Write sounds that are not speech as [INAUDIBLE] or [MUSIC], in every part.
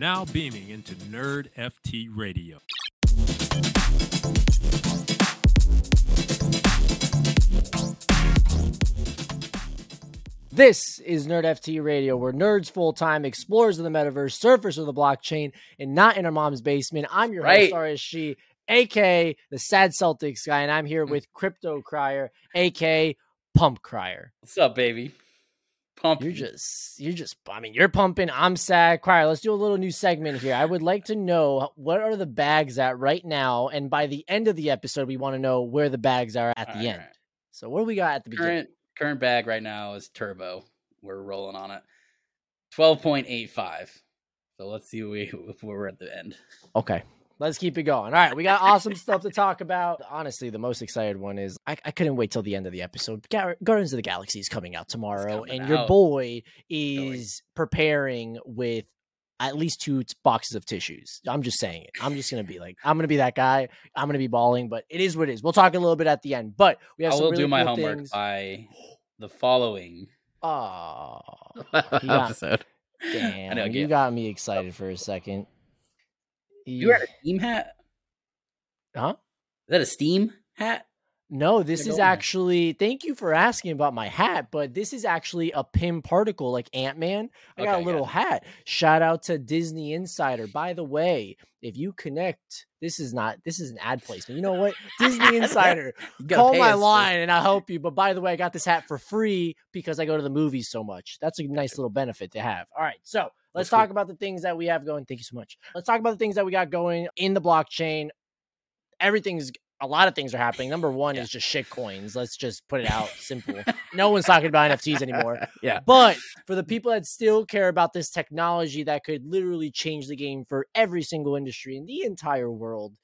now beaming into Nerd FT Radio. This is Nerd FT Radio, where nerds full time, explorers of the metaverse, surfers of the blockchain, and not in our mom's basement. I'm your Right. host, RSG, aka the Sad Celtics guy, and I'm here mm. with Crypto Crier, aka Pump Crier. What's up, baby? Pump. You're just, you're just, I mean, you're pumping. I'm sad. Crier, let's do a little new segment here. I would like to know what are the bags at right now, and by the end of the episode, we want to know where the bags are at the All end. So, what do we got at the beginning? Current current bag right now is turbo. We're rolling on it. Twelve point eight five. So let's see [LAUGHS] if we're at the end. Okay. Let's keep it going. All right, we got awesome stuff to talk about. Honestly, the most excited one is I, I couldn't wait till the end of the episode. Gar- Guardians of the Galaxy is coming out tomorrow, coming and your boy is preparing with at least two t- boxes of tissues. I'm just saying it. I'm just gonna be like, I'm gonna be that guy. I'm gonna be bawling, but it is what it is. We'll talk a little bit at the end, but we have I will really do my cool homework things. by the following [LAUGHS] Oh, got- episode. Damn! know, you yeah. got me excited for a second. You wear a Steam hat? huh? Is that a Steam hat? No, this is actually. Thank you for asking about my hat, but this is actually a Pym particle, like Ant Man. I got a little hat. Shout out to Disney Insider. By the way, if you connect, this is not. This is an ad placement. You know what? Disney [LAUGHS] Insider, call my us line and I'll help you. But by the way, I got this hat for free because I go to the movies so much. That's a nice little benefit to have. All right, so let's That's cool. talk about the things that we have going. Thank you so much. Let's talk about the things that we got going in the blockchain. Everything's a lot of things are happening. Number one Yeah. is just shit coins. Let's just put it out simple. [LAUGHS] no one's talking about NFTs anymore. yeah. But for the mm-hmm. people that still care about this technology that could literally change the game for every single industry in the entire world,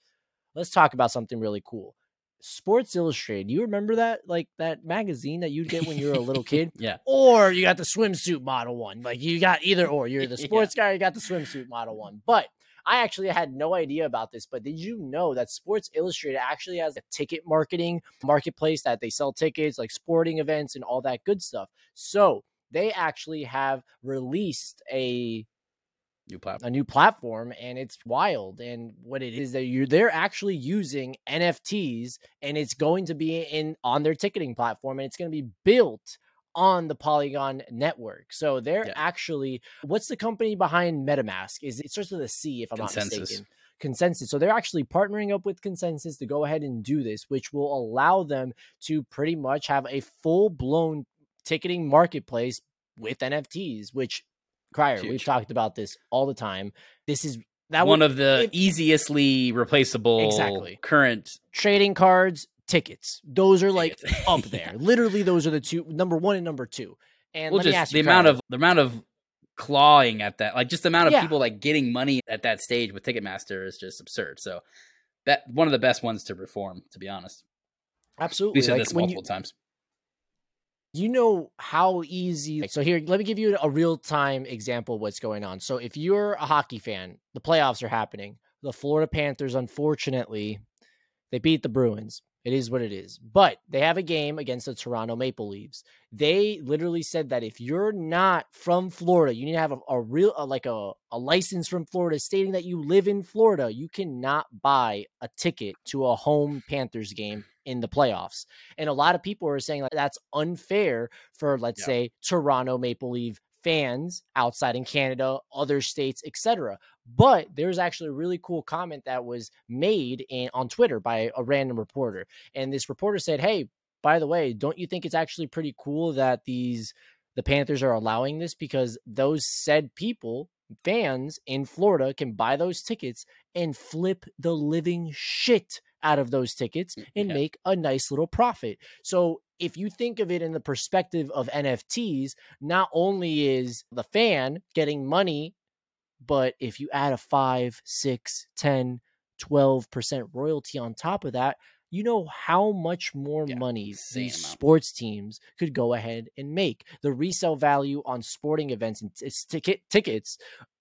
let's talk about something really cool. Sports Illustrated. You remember that? Like that magazine that you'd get when you were a little [LAUGHS] kid? Yeah. Or you got the swimsuit model one. Like you got either or. You're the [LAUGHS] Yeah. sports guy, you got the swimsuit model one. But I actually had no idea about this, but did you know that Sports Illustrated actually has a ticket marketing marketplace that they sell tickets, like sporting events and all that good stuff? So they actually have released a New platform. a new platform and it's wild and what it is that you're they're actually using NFTs and it's going to be in on their ticketing platform and it's going to be built on the Polygon network. So they're Yeah. actually what's the company behind MetaMask? Is it starts with a C if I'm not ConsenSys. mistaken. ConsenSys. So they're actually partnering up with ConsenSys to go ahead and do this, which will allow them to pretty much have a full blown ticketing marketplace with NFTs, which Crier, we've talked about this all the time. This is that One would, of the if- easiestly replaceable Exactly. current trading cards, tickets. Those are like [LAUGHS] up there. Literally, those are the two number one and number two. And well, let me just ask the amount of the amount of clawing at that, like just the amount of Yeah. people like getting money at that stage with Ticketmaster is just absurd. So that one of the best ones to reform, to be honest. absolutely We said like, this multiple you, times. You know how easy so here let me give you a real time example what's going on. So if you're a hockey fan the playoffs are happening. The florida panthers unfortunately they beat the bruins it is what it is. But they have a game against the toronto maple leafs. They literally said that if you're not from florida you need to have a, a real a, like a, a license from florida stating that you live in florida you cannot buy a ticket to a home panthers game in the playoffs. And a lot of people are saying like that's unfair for let's Yeah. say Toronto Maple Leaf fans outside in Canada, other states, etc. But there's actually a really cool comment that was made in, on Twitter by a random reporter. And this reporter said, "Hey, by the way, don't you think it's actually pretty cool that these the Panthers are allowing this because those said people fans in Florida can buy those tickets and flip the living shit out of those tickets and Yeah. make a nice little profit. So if you think of it in the perspective of NFTs, not only is the fan getting money, but if you add a 5, 6, 10, 12% royalty on top of that, you know how much more Yeah, money these amount. sports teams could go ahead and make. The resale value on sporting events and t- ticket tickets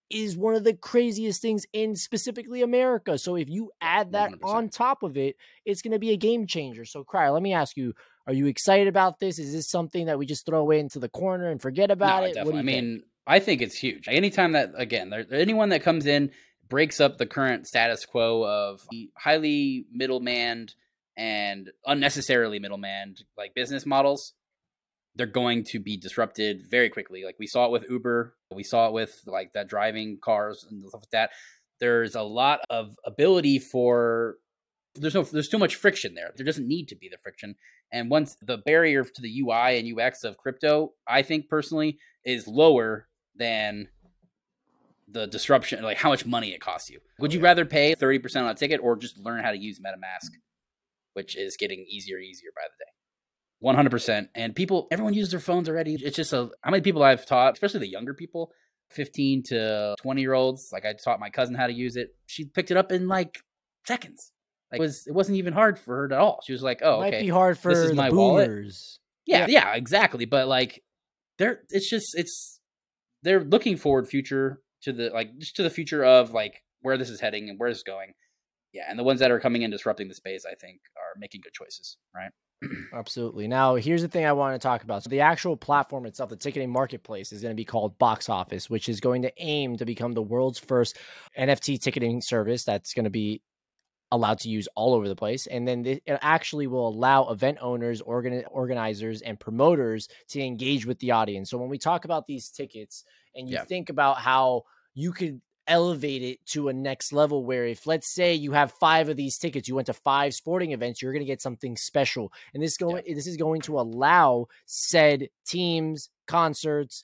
is one of the craziest things in specifically America. So if you add that 100%. on top of it, it's going to be a game changer. So Crier, let me ask you, are you excited about this? Is this something that we just throw away into the corner and forget about no, it? definitely. What I do you think? mean, I think it's huge. Anytime that again, there, anyone that comes in breaks up the current status quo of highly middleman and unnecessarily middleman like business models, they're going to be disrupted very quickly. Like we saw it with Uber, we saw it with like that driving cars and stuff like that. There's a lot of ability for there's no there's too much friction there. There doesn't need to be the friction. And once the barrier to the UI and UX of crypto, I think personally, is lower than the disruption, like how much money it costs you. Would you rather pay 30% on a ticket or just learn how to use MetaMask, which is getting easier and easier by the day? 100%. And people, everyone uses their phones already. It's just a, how many people I've taught, especially the younger people, 15 to 20 year olds. Like I taught my cousin how to use it. She picked it up in like seconds. Like it was it wasn't even hard for her at all. She was like, "Oh, Might okay, be hard for this is the my wallet. boomers. yeah, yeah, exactly." But like, they're it's just it's they're looking forward future to the like just to the future of like where this is heading and where it's going. Yeah, and the ones that are coming in disrupting the space, I think, are making good choices. Right. [CLEARS THROAT] Absolutely. Now, here's the thing I want to talk about. So, the actual platform itself, the ticketing marketplace, is going to be called Box Office, which is going to aim to become the world's first NFT ticketing service that's going to be allowed to use all over the place. And then it actually will allow event owners, organ- organizers, and promoters to engage with the audience. So, when we talk about these tickets and you Yeah. think about how you could elevate it to a next level where if let's say you have five of these tickets you went to five sporting events you're going to get something special and this going this is going to allow said teams concerts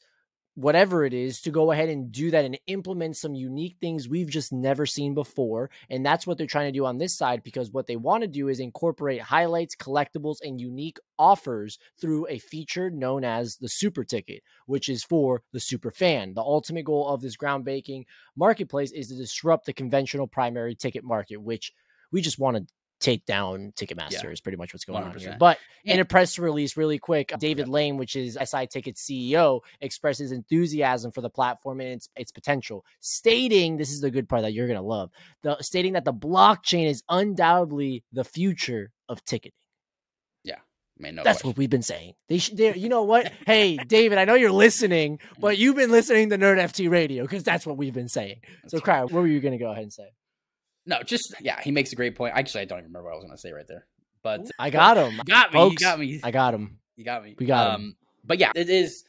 whatever it is to go ahead and do that and implement some unique things we've just never seen before. And that's what they're trying to do on this side because what they want to do is incorporate highlights collectibles and unique offers through a feature known as the super ticket which is for the super fan. The ultimate goal of this groundbreaking marketplace is to disrupt the conventional primary ticket market which we just want to take down Ticketmaster is pretty much what's going on here. 100%. But in a press release, really quick, David Lane, which is SI Ticket's CEO, expresses enthusiasm for the platform and its its potential, stating this is the good part that you're gonna love. The stating that the blockchain is undoubtedly the future of ticketing. Yeah. Man, no That's question. what we've been saying. They should. they're- You [LAUGHS] know what? hey, David, I know you're listening, but you've been listening to Nerd FT Radio because that's what we've been saying. So, Crier, what were you gonna go ahead and say? No, just yeah, he makes a great point. Actually, I don't even remember what I was going to say right there. But I got him. you got me. Folks, you got me. I got him. You got me. We got um, But yeah, it is.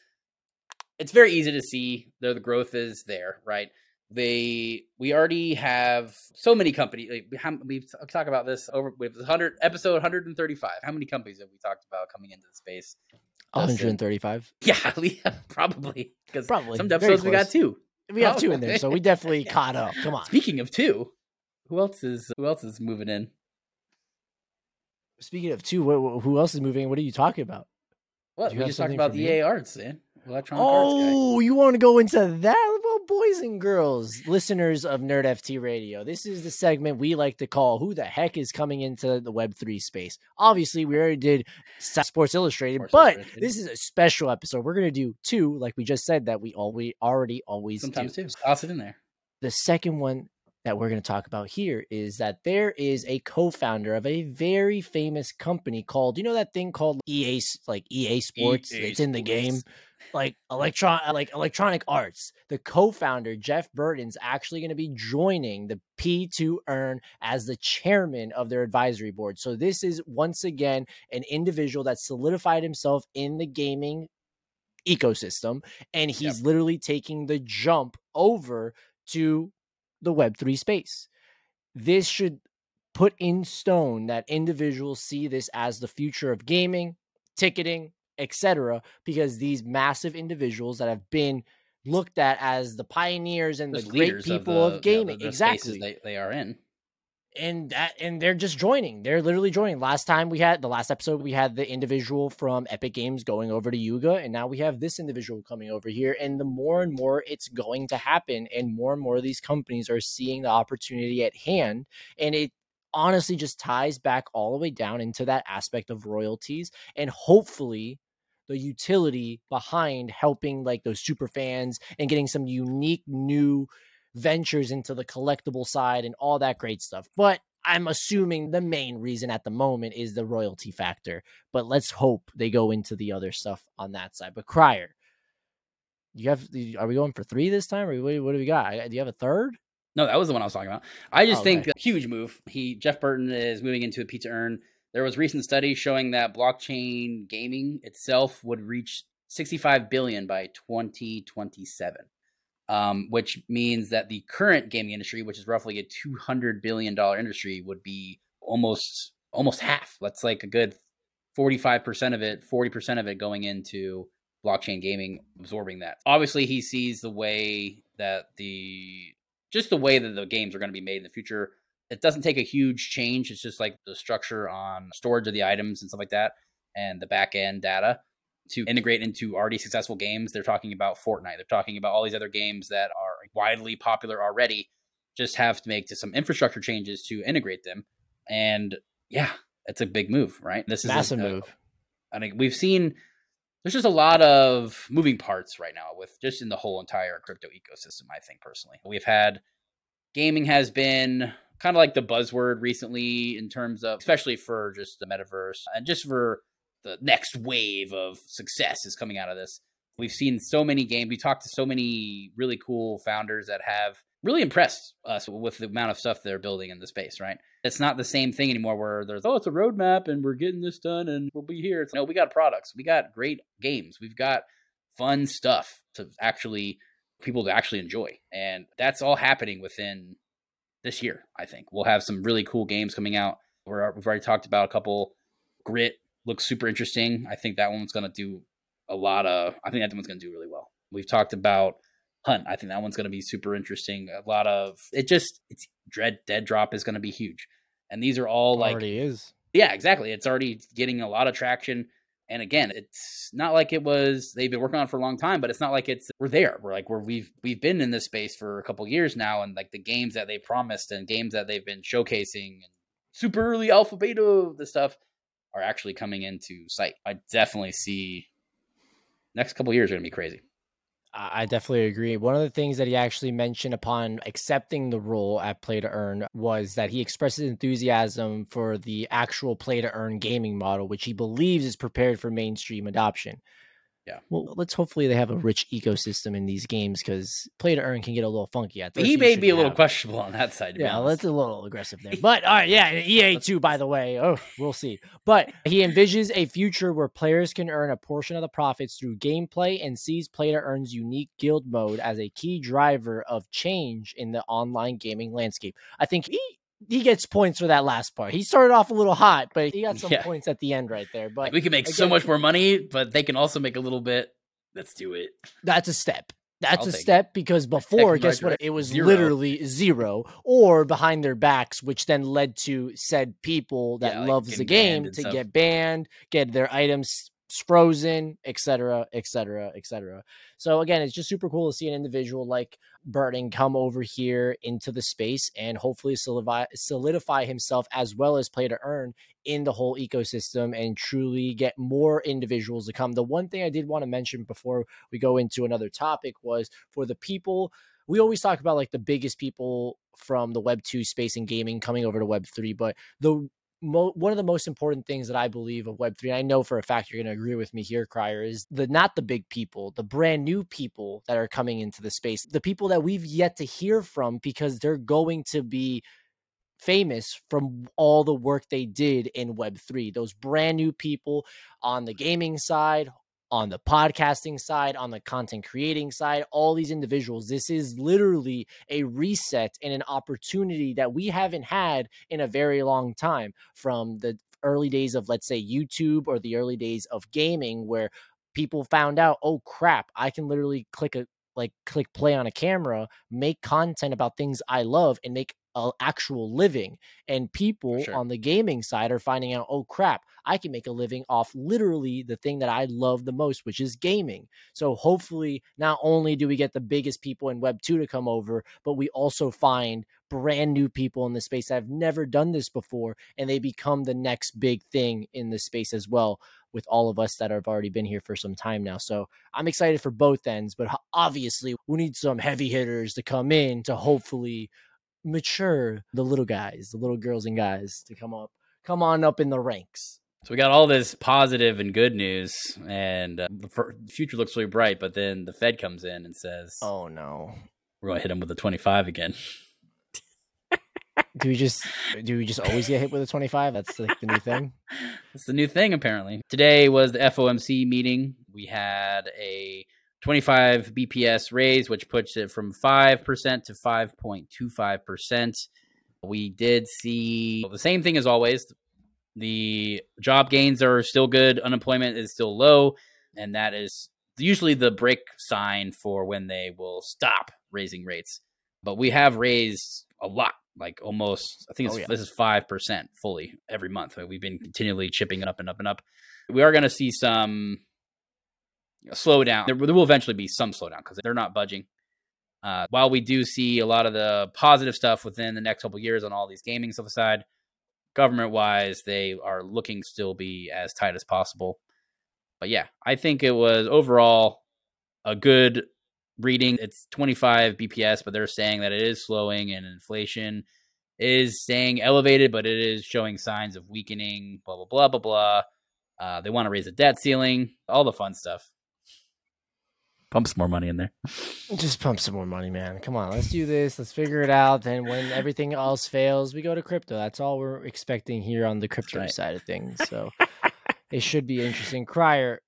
It's very easy to see there. The growth is there, right? They we already have so many companies. Like, we talked about this over with hundred episode 135. How many companies have we talked about coming into the space? 135. [LAUGHS] Yeah, probably because Probably. some episodes we got two. We have two in there, so we definitely [LAUGHS] caught up. Come on. Speaking of two, who else is who else is moving in? Speaking of two, what, who else is moving? What are you talking about? What you we just talked about the? EA Arts, man. Electronic Arts. Oh, you want to go into that? Well, boys and girls, listeners of Nerd FT Radio, this is the segment we like to call "Who the heck is coming into the Web three space?" Obviously, we already did Sports Illustrated, Sports but Illustrated. this is a special episode. We're gonna do two, like we just said that we all we already always Sometimes do. too. Toss it in there. the second one that we're going to talk about here is that there is a co-founder of a very famous company called you know that thing called EA like EA Sports EA it's in the game? Like electron uh, like electronic arts. The co-founder Jeff Burton's actually going to be joining the P2 Earn as the chairman of their advisory board. So this is once again an individual that solidified himself in the gaming ecosystem and he's literally taking the jump over to the web3 space. This should put in stone that individuals see this as the future of gaming ticketing etc because these massive individuals that have been looked at as the pioneers and the great people of, of, the, yeah, the- gaming. spaces exactly. they, they are in. And that and they're just joining. They're literally joining. Last time we had the last episode we had the individual from epic games going over to yuga and now we have this individual coming over here and the more and more it's going to happen and more and more of these companies are seeing the opportunity at hand and it honestly just ties back all the way down into that aspect of royalties and hopefully the utility behind helping like those super fans and getting some unique new ventures into the collectible side and all that great stuff. But I'm assuming the main reason at the moment is the royalty factor. But let's hope they go into the other stuff on that side. But Crier, You have? Are we going for three this time, or what, do we got? Do you have a third? No, that was the one I was talking about. I just Oh, think okay. a huge move. He Jeff Burton is moving into a P2Earn. There was recent studies showing that blockchain gaming itself would reach 65 billion by 2027. Um, which means that the current gaming industry, which is roughly a 200 billion dollar industry, would be almost almost half. That's like a good 45% of it, 40% of it going into blockchain gaming, absorbing that. Obviously, he sees the way that the just the way that the games are going to be made in the future. It doesn't take a huge change. It's just like the structure on storage of the items and stuff like that, and the back end data to integrate into already successful games. They're talking about Fortnite. They're talking about all these other games that are widely popular already. Just have to make to some infrastructure changes to integrate them. And yeah, it's a big move, right? This is a- Massive a- move. I think we've seen there's just a lot of moving parts right now with just in the whole entire crypto ecosystem. I think personally, we've had gaming has been kind of like the buzzword recently in terms of, especially for just the metaverse and just for the next wave of success is coming out of this. We've seen so many games. We talked to so many really cool founders that have really impressed us with the amount of stuff they're building in the space, right? It's not the same thing anymore where there's, oh, it's a roadmap and we're getting this done and we'll be here. It's, no, we got products. We got great games. We've got fun stuff to actually, people to actually enjoy. And that's all happening within this year, I think. We'll have some really cool games coming out. We're, we've already talked about a couple. Grit looks super interesting. I think that one's going to do a lot of, I think that one's going to do really well. We've talked about Hunt. I think that one's going to be super interesting. A lot of it just it's Dread Dead Drop is going to be huge, and these are all like Already is. yeah, exactly. It's already getting a lot of traction. And again, it's not like it was they've been working on it for a long time, but it's not like it's we're there. We're like we're we've we've been in this space for a couple years now, and like the games that they promised and games that they've been showcasing and super early alpha beta of the stuff are actually coming into sight. I definitely see next couple years are gonna be crazy. I I definitely agree. One of the things that he actually mentioned upon accepting the role at Play to Earn was that he expressed enthusiasm for the actual Play to Earn gaming model, which he believes is prepared for mainstream adoption. Yeah. Well, let's hopefully they have a rich ecosystem in these games because Play to Earn can get a little funky at he may be a little have- questionable on that side. Yeah, that's a little aggressive there. [LAUGHS] But all right, yeah, EA too, by the way. Oh, we'll see. But he envisions a future where players can earn a portion of the profits through gameplay and sees Play to Earn's unique guild mode as a key driver of change in the online gaming landscape. I think he he gets points for that last part. He started off a little hot, but he got [LAUGHS] some Yeah. points at the end right there. Like, But we can make so much more money, but they can also make a little bit. Let's do it. that's a step. That's I'll a take it. step because before, guess what? It was Zero. literally zero or behind their backs, which then led to said people that Yeah, like loves the game to stuff. get banned, get their items frozen, etc., etc., etc. So again, it's just super cool to see an individual like Burton come over here into the space and hopefully solidify himself as well as play to earn in the whole ecosystem and truly get more individuals to come. The one thing I did want to mention before we go into another topic was for the people we always talk about like the biggest people from the web 2 space and gaming coming over to web 3 but the mo- one of the most important things that I believe of Web three, and I know for a fact you're going to agree with me here, Crier, is the not the big people, the brand new people that are coming into the space, the people that we've yet to hear from because they're going to be famous from all the work they did in Web three. Those brand new people on the gaming side. On the podcasting side, on the content creating side, all these individuals, this is literally a reset and an opportunity that we haven't had in a very long time. From the early days of let's say YouTube or the early days of gaming where people found out oh crap I can literally click a like click play on a camera make content about things I love and make an actual living and people sure. on the gaming side are finding out oh crap I can make a living off literally the thing that I love the most which is gaming so hopefully not only do we get the biggest people in web 2 to come over but we also find brand new people in the space that have never done this before and they become the next big thing in the space as well with all of us that have already been here for some time now so i'm excited for both ends but obviously we need some heavy hitters to come in to hopefully mature the little guys the little girls and guys to come up come on up in the ranks So we got all this positive and good news, and uh, the future looks really bright. But then the Fed comes in and says, Oh no. "We're going to hit them with a 25 again." [LAUGHS] Do we just do we just always get hit with a 25? That's like the new thing. [LAUGHS] That's the new thing, apparently. Today was the FOMC meeting. We had a 25 BPS raise, which puts it from 5% to 5.25%. We did see the same thing as always. The job gains are still good, unemployment is still low, and that is usually the break sign for when they will stop raising rates. But we have raised a lot, like almost, I think it's, Oh, yeah. this is 5% fully every month. We've been continually chipping it up and up and up. We are going to see some slowdown. There, there will eventually be some slowdown because they're not budging. Uh, while we do see a lot of the positive stuff within the next couple years on all these gaming stuff aside, government wise, they are looking still be as tight as possible. But yeah, I think it was overall a good reading. It's 25 BPS, but they're saying that it is slowing and inflation is staying elevated, but it is showing signs of weakening. Blah blah blah blah blah. Uh, they want to raise the debt ceiling, all the fun stuff. Pump some more money in there. [LAUGHS] Just pump some more money, man. Come on, let's do this. Let's figure it out. Then when everything else fails, we go to crypto. That's all we're expecting here on the crypto right. side of things. So [LAUGHS] it should be interesting. Crier,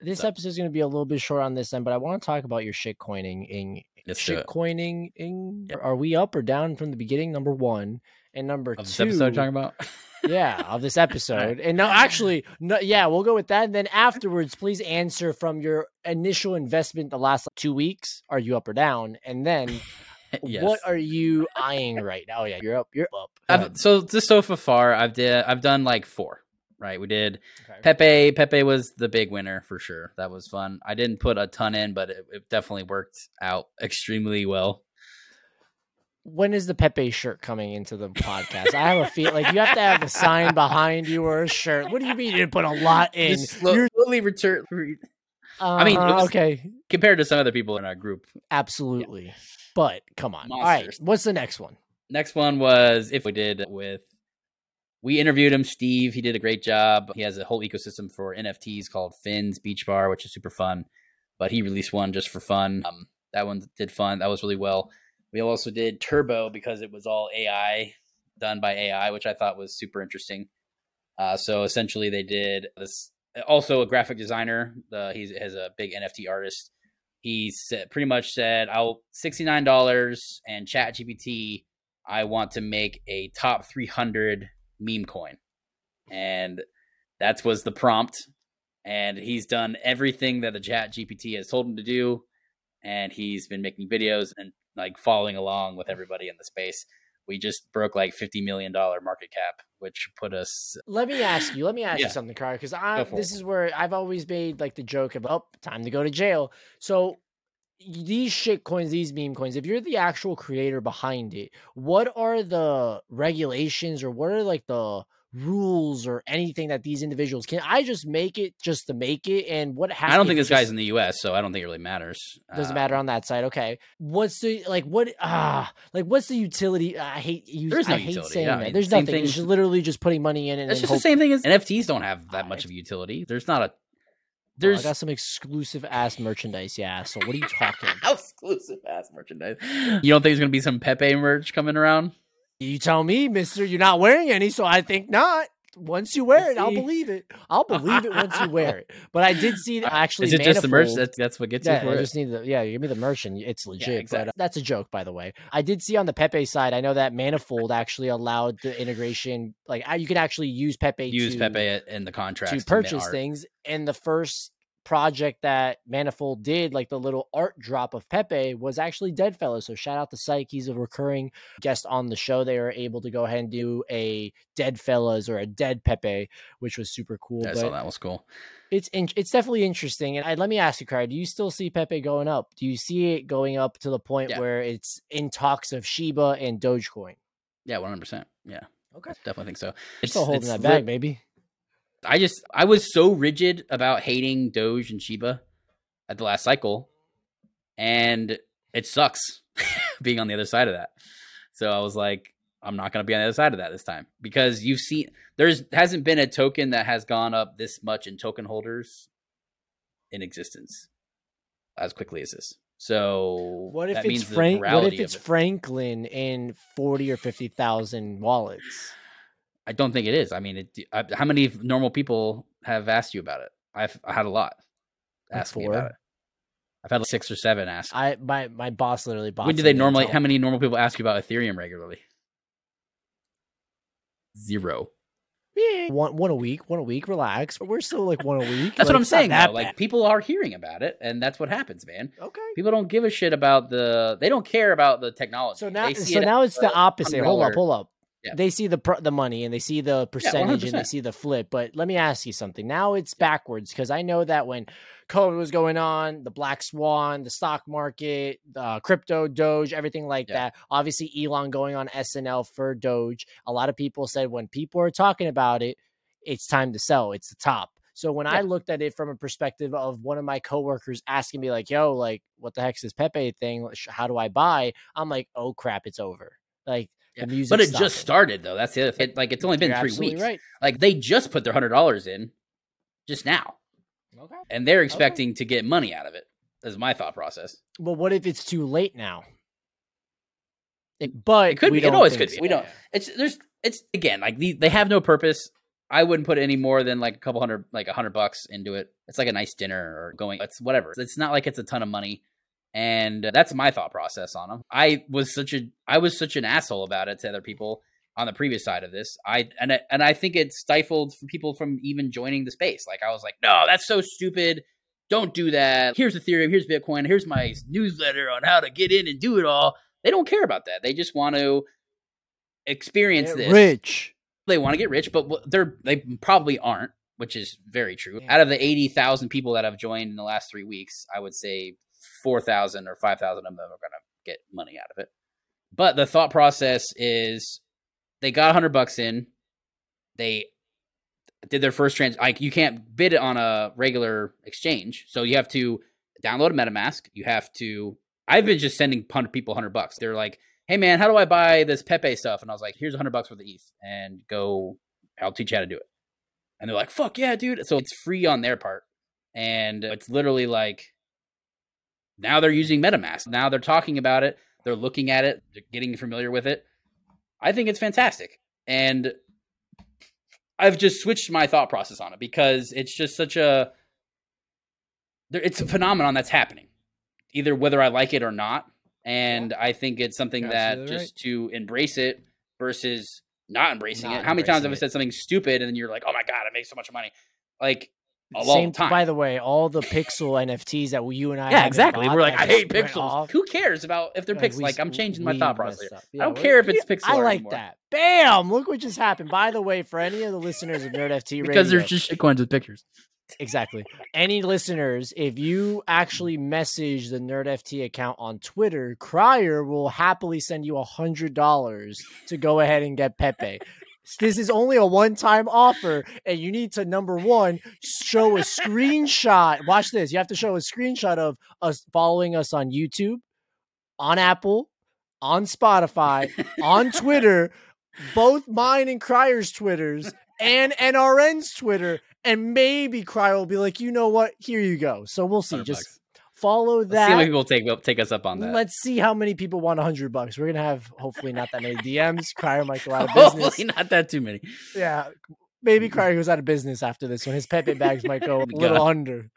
this up? episode is going to be a little bit short on this end, but I want to talk about your shit coining. In Let's shit coining, in Yep. are we up or down from the beginning? Number one and number Of this two. episode talking about? [LAUGHS] yeah, of this episode. And no, actually, no, yeah, we'll go with that. And then afterwards, please answer from your initial investment the last two weeks. Are you up or down? And then [LAUGHS] yes. what are you eyeing right now? Oh yeah, you're up. You're up. I've, um, so just so far, I've did I've done like four. Right, we did Okay. Pepe. Pepe was the big winner for sure. That was fun. I didn't put a ton in, but it, it definitely worked out extremely well. When is the Pepe shirt coming into the podcast? I have a feel like you have to have a sign behind you or a shirt. What do you mean you didn't put a lot [LAUGHS] in? Slow- You're- slowly return I mean, Uh, was- okay, compared to some other people in our group. absolutely. But come on. All right, what's the next one? Next one was if we did with we interviewed him, Steve. He did a great job. He has a whole ecosystem for NFTs called Finn's Beach Bar, which is super fun. But he released one just for fun. Um, that one did fun. That was really well. We also did Turbo because it was all AI done by AI, which I thought was super interesting. Uh, so essentially, they did this. Also, a graphic designer. Uh, he has a big NFT artist. He said pretty much said, "I'll sixty nine dollars and Chat GPT. I want to make a top three hundred meme coin," and that was the prompt. And he's done everything that the Chat GPT has told him to do, and he's been making videos and like following along with everybody in the space. We just broke like fifty million dollar market cap, which put us Let me ask you. Let me ask Yeah. you something, Carl, because I this is where I've always made like the joke of, oh, time to go to jail. So these shit coins, these meme coins, if you're the actual creator behind it, what are the regulations or what are like the rules or anything that these individuals can I just make it just to make it and what happens I don't think this guy's in the U.S., so I don't think it really matters. doesn't Uh, matter on that side. Okay. What's the like what ah like what's the utility? I hate you There is no I hate utility, saying yeah, I that. mean, There's nothing. thing It's as- literally just putting money in and It's just the same thing as NFTs don't have that much of a utility. There's not a Well, there's I got some exclusive ass merchandise, yeah. So what are you talking? [LAUGHS] about? exclusive ass merchandise. You don't think there's gonna be some Pepe merch coming around? You tell me, Mister. You're not wearing any, so I think not. Once you wear it, I'll believe it. I'll believe it once you wear it. [LAUGHS] But I did see that actually. Is it just the merch? That's that's what gets yeah, you for I it. just need the yeah. Give me the merch and it's legit. But exactly. uh, that's a joke, by the way. I did see on the Pepe side. I know that Manifold actually allowed the integration. Like you can actually use Pepe Use to, Pepe in the contract to purchase things. And the first project that Manifold did, like the little art drop of Pepe, was actually Deadfellaz. So shout out to Syke. He's a recurring guest on the show. They were able to go ahead and do a Deadfellaz or a Dead Pepe, which was super cool. I but saw that was cool. it's in, it's definitely interesting. And I, let me ask you, Kai, do you still see Pepe going up? Do you see it going up to the point Yeah. where it's in talks of Shiba and Dogecoin? Yeah, one hundred percent. Yeah, Okay. I definitely think so. You're It's still holding that lit- bag, baby. I just I was so rigid about hating Doge and Shiba at the last cycle, and it sucks [LAUGHS] being on the other side of that. So I was like, I'm not going to be on the other side of that this time because you've seen there's hasn't been a token that has gone up this much in token holders in existence as quickly as this. So What if it's Frank? What if it's it- Franklin in forty or fifty thousand wallets? I don't think it is. I mean, it, I, uh, how many normal people have asked you about it? I've I had a lot ask me about it. I've had like six or seven ask. I my my boss literally bought. when do they normally? How many normal people ask you about Ethereum regularly? Zero. Yeah, one one a week, one a week. Relax, but we're still like one a week. That's like, what I'm saying. Though. Like people are hearing about it, and that's what happens, man. okay. People don't give a shit about the. They don't care about the technology. So now, so it now it's the opposite. Hold up, $100 hold up. Yeah. They see the pr- the money and they see the percentage and they see the flip. But let me ask you something. Now it's backwards because I know that when COVID was going on, the black swan, the stock market, the crypto, Doge, everything like Yeah. that. Obviously, Elon going on SNL for Doge. A lot of people said when people are talking about it, it's time to sell. It's the top. So when I looked at it from a perspective of one of my coworkers asking me like, "Yo, like, what the heck's this Pepe thing? How do I buy?" I'm like, "Oh crap, it's over." Like Yeah, the music, But it just started though. That's the other thing. Like it's only been You're three weeks. right. Like they just put their hundred dollars in, just now, Okay. and they're expecting to get money out of it. That's my thought process. But what if it's too late now? It, but It could be. It always could be. so. We don't. It's there's. It's again like the, they have no purpose. I wouldn't put any more than like a couple hundred, like a hundred bucks into it. It's like a nice dinner or going. It's whatever. It's not like it's a ton of money, and that's my thought process on them. I was such a I was such an asshole about it to other people on the previous side of this. I and I, and I think it stifled people from even joining the space. Like I was like, no, that's so stupid. Don't do that. Here's Ethereum. Here's Bitcoin. Here's my newsletter on how to get in and do it all. They don't care about that. They just want to experience Get this. rich. They want to get rich, but they're they probably aren't, which is very true. Yeah. Out of the eighty thousand people that have joined in the last three weeks, I would say four thousand or five thousand of them are going to get money out of it. But the thought process is they got a hundred bucks in, they did their first trans. Like you can't bid it on a regular exchange, so you have to download a MetaMask. You have to. I've been just sending people hundred bucks. They're like, "Hey man, how do I buy this Pepe stuff?" And I was like, "Here's a hundred bucks for the ETH, and go. I'll teach you how to do it." And they're like, "Fuck yeah, dude!" So it's free on their part, and it's literally like now they're using MetaMask. Now they're talking about it. They're looking at it. They're getting familiar with it. I think it's fantastic, and I've just switched my thought process on it because it's just such a it's a phenomenon that's happening either whether i like it or not and i think it's something You're that absolutely just to embrace it versus not embracing Not it how many times have i said something stupid and then you're like oh my god i make so much money like a Same, time by the way, all the pixel NFTs that you and I yeah exactly we're like i hate pixels off, who cares about if they're like, we like i'm changing my thought process up. I don't care if it's pixel I like anymore. that. Bam! Look what just happened. By the way, for any of the listeners of Nerd FT because there's just shitcoins with pictures exactly. Any listeners, if you actually message the Nerd FT account on Twitter, Crier will happily send you a hundred dollars to go ahead and get Pepe. This is only a one-time offer, and you need to number one show a screenshot. Watch this. You have to show a screenshot of us following us on YouTube, on Apple, on Spotify, on [LAUGHS] Twitter, both mine and Crier's Twitters, and NRN's Twitter, and maybe Crier will be like, you know what? Here you go. So we'll see. Just bucks. Follow that. Let's see how many people take take us up on that Let's see how many people want a hundred bucks. We're gonna have hopefully not that many DMs. [LAUGHS] Crier might go out of business. hopefully not that too many Yeah, maybe mm. Crier goes out of business after this one. His Pepe bags might go a [LAUGHS] God. little under.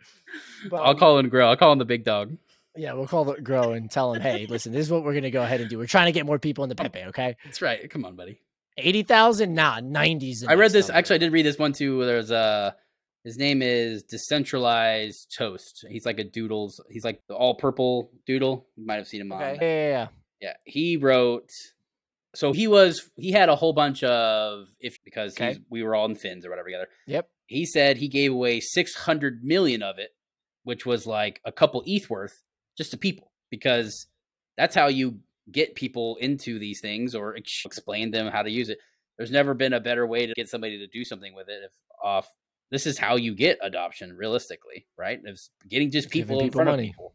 But i'll call him grow i'll call him the big dog Yeah, we'll call it grow and tell him, hey, listen, this is what we're gonna go ahead and do. We're trying to get more people in the Pepe. Okay, that's right come on buddy eighty thousand, nah, nineties. I read this. Actually, I did read this one too. There's a his name is Decentralized Toast. He's like a doodles. He's like the all purple doodle. You might have seen him on. Yeah, yeah, yeah. Yeah, he wrote. So he was he had a whole bunch of if because Okay. he's, we were all in fins or whatever together. Yep. He said he gave away six hundred million of it, which was like a couple ETH worth, just to people because that's how you get people into these things or ex- explain them how to use it. There's never been a better way to get somebody to do something with it. If off, this is how you get adoption realistically, right? It's getting just people in front money. of people,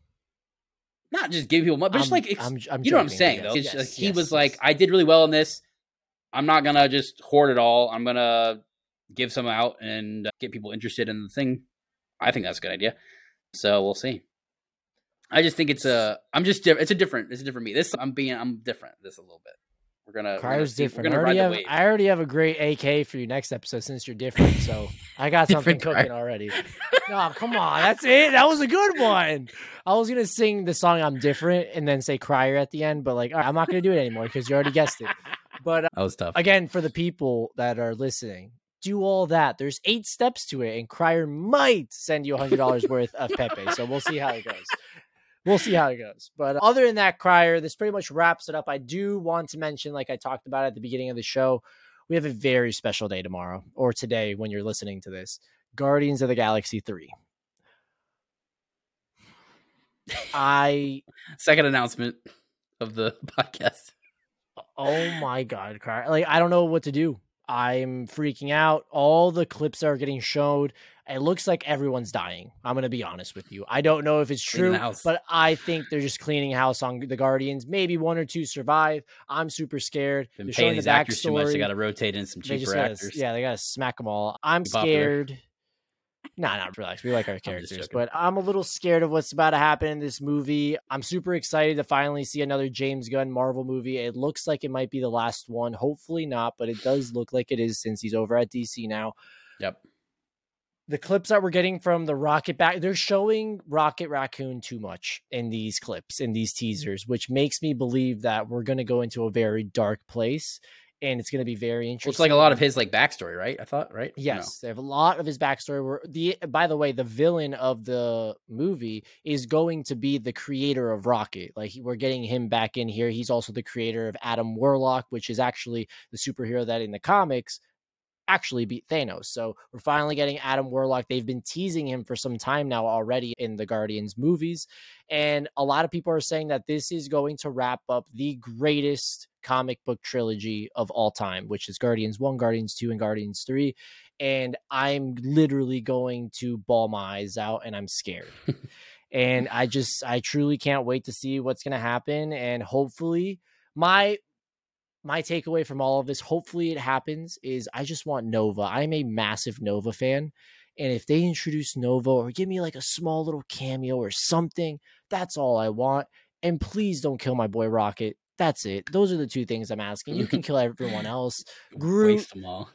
not just giving people money, but just I'm- like ex- I'm- I'm you know what I'm saying yes, though. Yes, like he yes, was like. I did really well in this. I'm not gonna just hoard it all. I'm gonna give some out and uh, get people interested in the thing. I think that's a good idea. So we'll see. I just think it's a. I'm just. It's a different. It's a different me. This. I'm being. I'm different. This a little bit. We're gonna. we're gonna Crier's different. I already, have. I already have a great AK for you next episode since you're different. So I got [LAUGHS] something Different cooking already. No, come on. That's it. That was a good one. I was going to sing the song I'm different and then say Crier at the end, but like, all right, I'm not going to do it anymore because you already guessed it. But uh, That was tough. again, for the people that are listening, do all that. There's eight steps to it, and Crier might send you a $100 worth of Pepe. So we'll see how it goes. We'll see how it goes. But other than that, Crier, this pretty much wraps it up. I do want to mention, like I talked about at the beginning of the show, we have a very special day tomorrow, or today when you're listening to this Guardians of the Galaxy 3. I [LAUGHS] Second announcement of the [LAUGHS] podcast. Oh my god, Crier. Like I don't know what to do. I'm freaking out. All the clips are getting showed. It looks like everyone's dying. I'm gonna be honest with you. I don't know if it's true, but I think they're just cleaning house on the Guardians. Maybe one or two survive. I'm super scared. Been They're paying showing the these actors too much. They got to rotate in some cheaper gotta, actors. yeah, they gotta smack them all. I'm scared. Nah, not relax. We like our characters, but I'm a little scared of what's about to happen in this movie. I'm super excited to finally see another James Gunn Marvel movie. It looks like it might be the last one. Hopefully not, but it does look like it is since he's over at DC now. Yep. The clips that we're getting from the Rocket back, they're showing Rocket Raccoon too much in these clips, in these teasers, which makes me believe that we're going to go into a very dark place and it's going to be very interesting. Looks like a lot of his like backstory, right? I thought, right? Or no? Yes, they have a lot of his backstory. Where the by the way, the villain of the movie is going to be the creator of Rocket. Like we're getting him back in here. He's also the creator of Adam Warlock, which is actually the superhero that in the comics actually beat Thanos. So we're finally getting Adam Warlock. They've been teasing him for some time now already in the Guardians movies. And a lot of people are saying that this is going to wrap up the greatest comic book trilogy of all time, which is Guardians 1, Guardians 2, and Guardians 3. And I'm literally going to bawl my eyes out and I'm scared. and I just, I truly can't wait to see what's going to happen. And hopefully, my my takeaway from all of this, hopefully it happens, is I just want Nova. I'm a massive Nova fan. And if they introduce Nova or give me like a small little cameo or something, that's all I want. And please don't kill my boy Rocket. That's it. Those are the two things I'm asking. You can [LAUGHS] kill everyone else. Groot- Waste them all.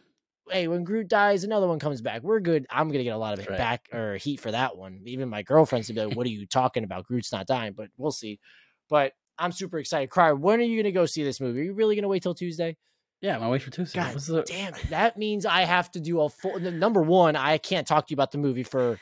Hey, when Groot dies, another one comes back. We're good. I'm gonna get a lot of That's right. back or heat for that one. Even my girlfriend's gonna be like, "What are you talking about? Groot's not dying." But we'll see. But I'm super excited. Cry, when are you gonna go see this movie? Are you really gonna wait till Tuesday? Yeah, I'm gonna wait for Tuesday. God the- damn it. That means I have to do a full number one, I can't talk to you about the movie for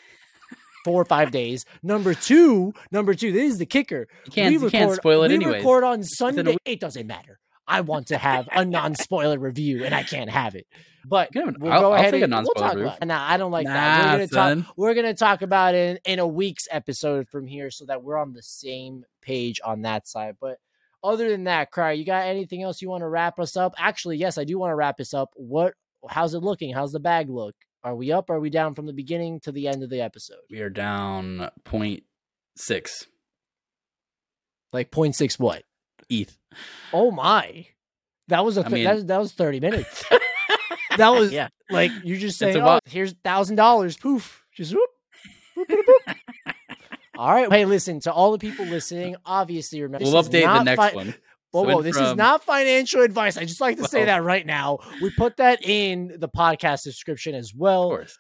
four or five days. Number two, number two, this is the kicker. You can't, we you can't spoil it we record on Sunday. It doesn't matter. I want to have a non-spoiler review and I can't have it. But we'll I'll- go ahead take a and we'll talk review. about it. Nah, I don't like that. Nah, We're gonna talk we're gonna talk about it in, in a week's episode from here so that we're on the same page on that side. But other than that, Cry, you got anything else you want to wrap us up? Actually, yes, I do want to wrap this up. What how's it looking? How's the bag look? Are we up? Or are we down from the beginning to the end of the episode? We are down point six Like 0.6 what? ETH. Oh my. That was a I th- mean- that, was- that was 30 minutes. [LAUGHS] That was yeah. like you just saying, oh, here's thousand dollars, poof, just whoop. whoop, whoop, whoop. [LAUGHS] All right. Hey, listen to all the people listening. Obviously, remember We'll update the next fi- one. Whoa, whoa! This is not financial advice. I just like to say that right now. We put that in the podcast description as Of well. course.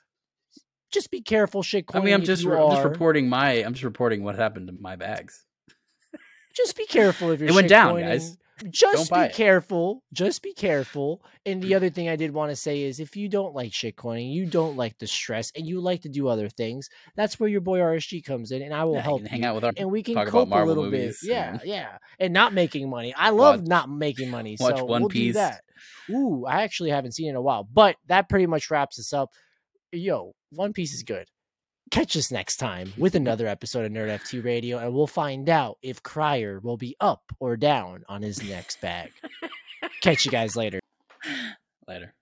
Just be careful, shit. I mean, I'm just re- I'm just reporting my I'm just reporting what happened to my bags. Just be careful if [LAUGHS] you're. It went down, shitcoining. guys. Just be it. careful. Just be careful. And the mm. other thing I did want to say is if you don't like shitcoining, you don't like the stress, and you like to do other things, that's where your boy RSG comes in, and I will Yeah, you help can hang out with our and we can talk about cope a little bit. movies Yeah, yeah, and not making money. I [LAUGHS] love Watch- not making money. watch so One we'll Piece. do that. Ooh, I actually haven't seen it in a while, but that pretty much wraps us up. Yo, One Piece is good. Catch us next time with another episode of Nerd FT Radio, and we'll find out if Crier will be up or down on his next bag. Catch you guys later. later.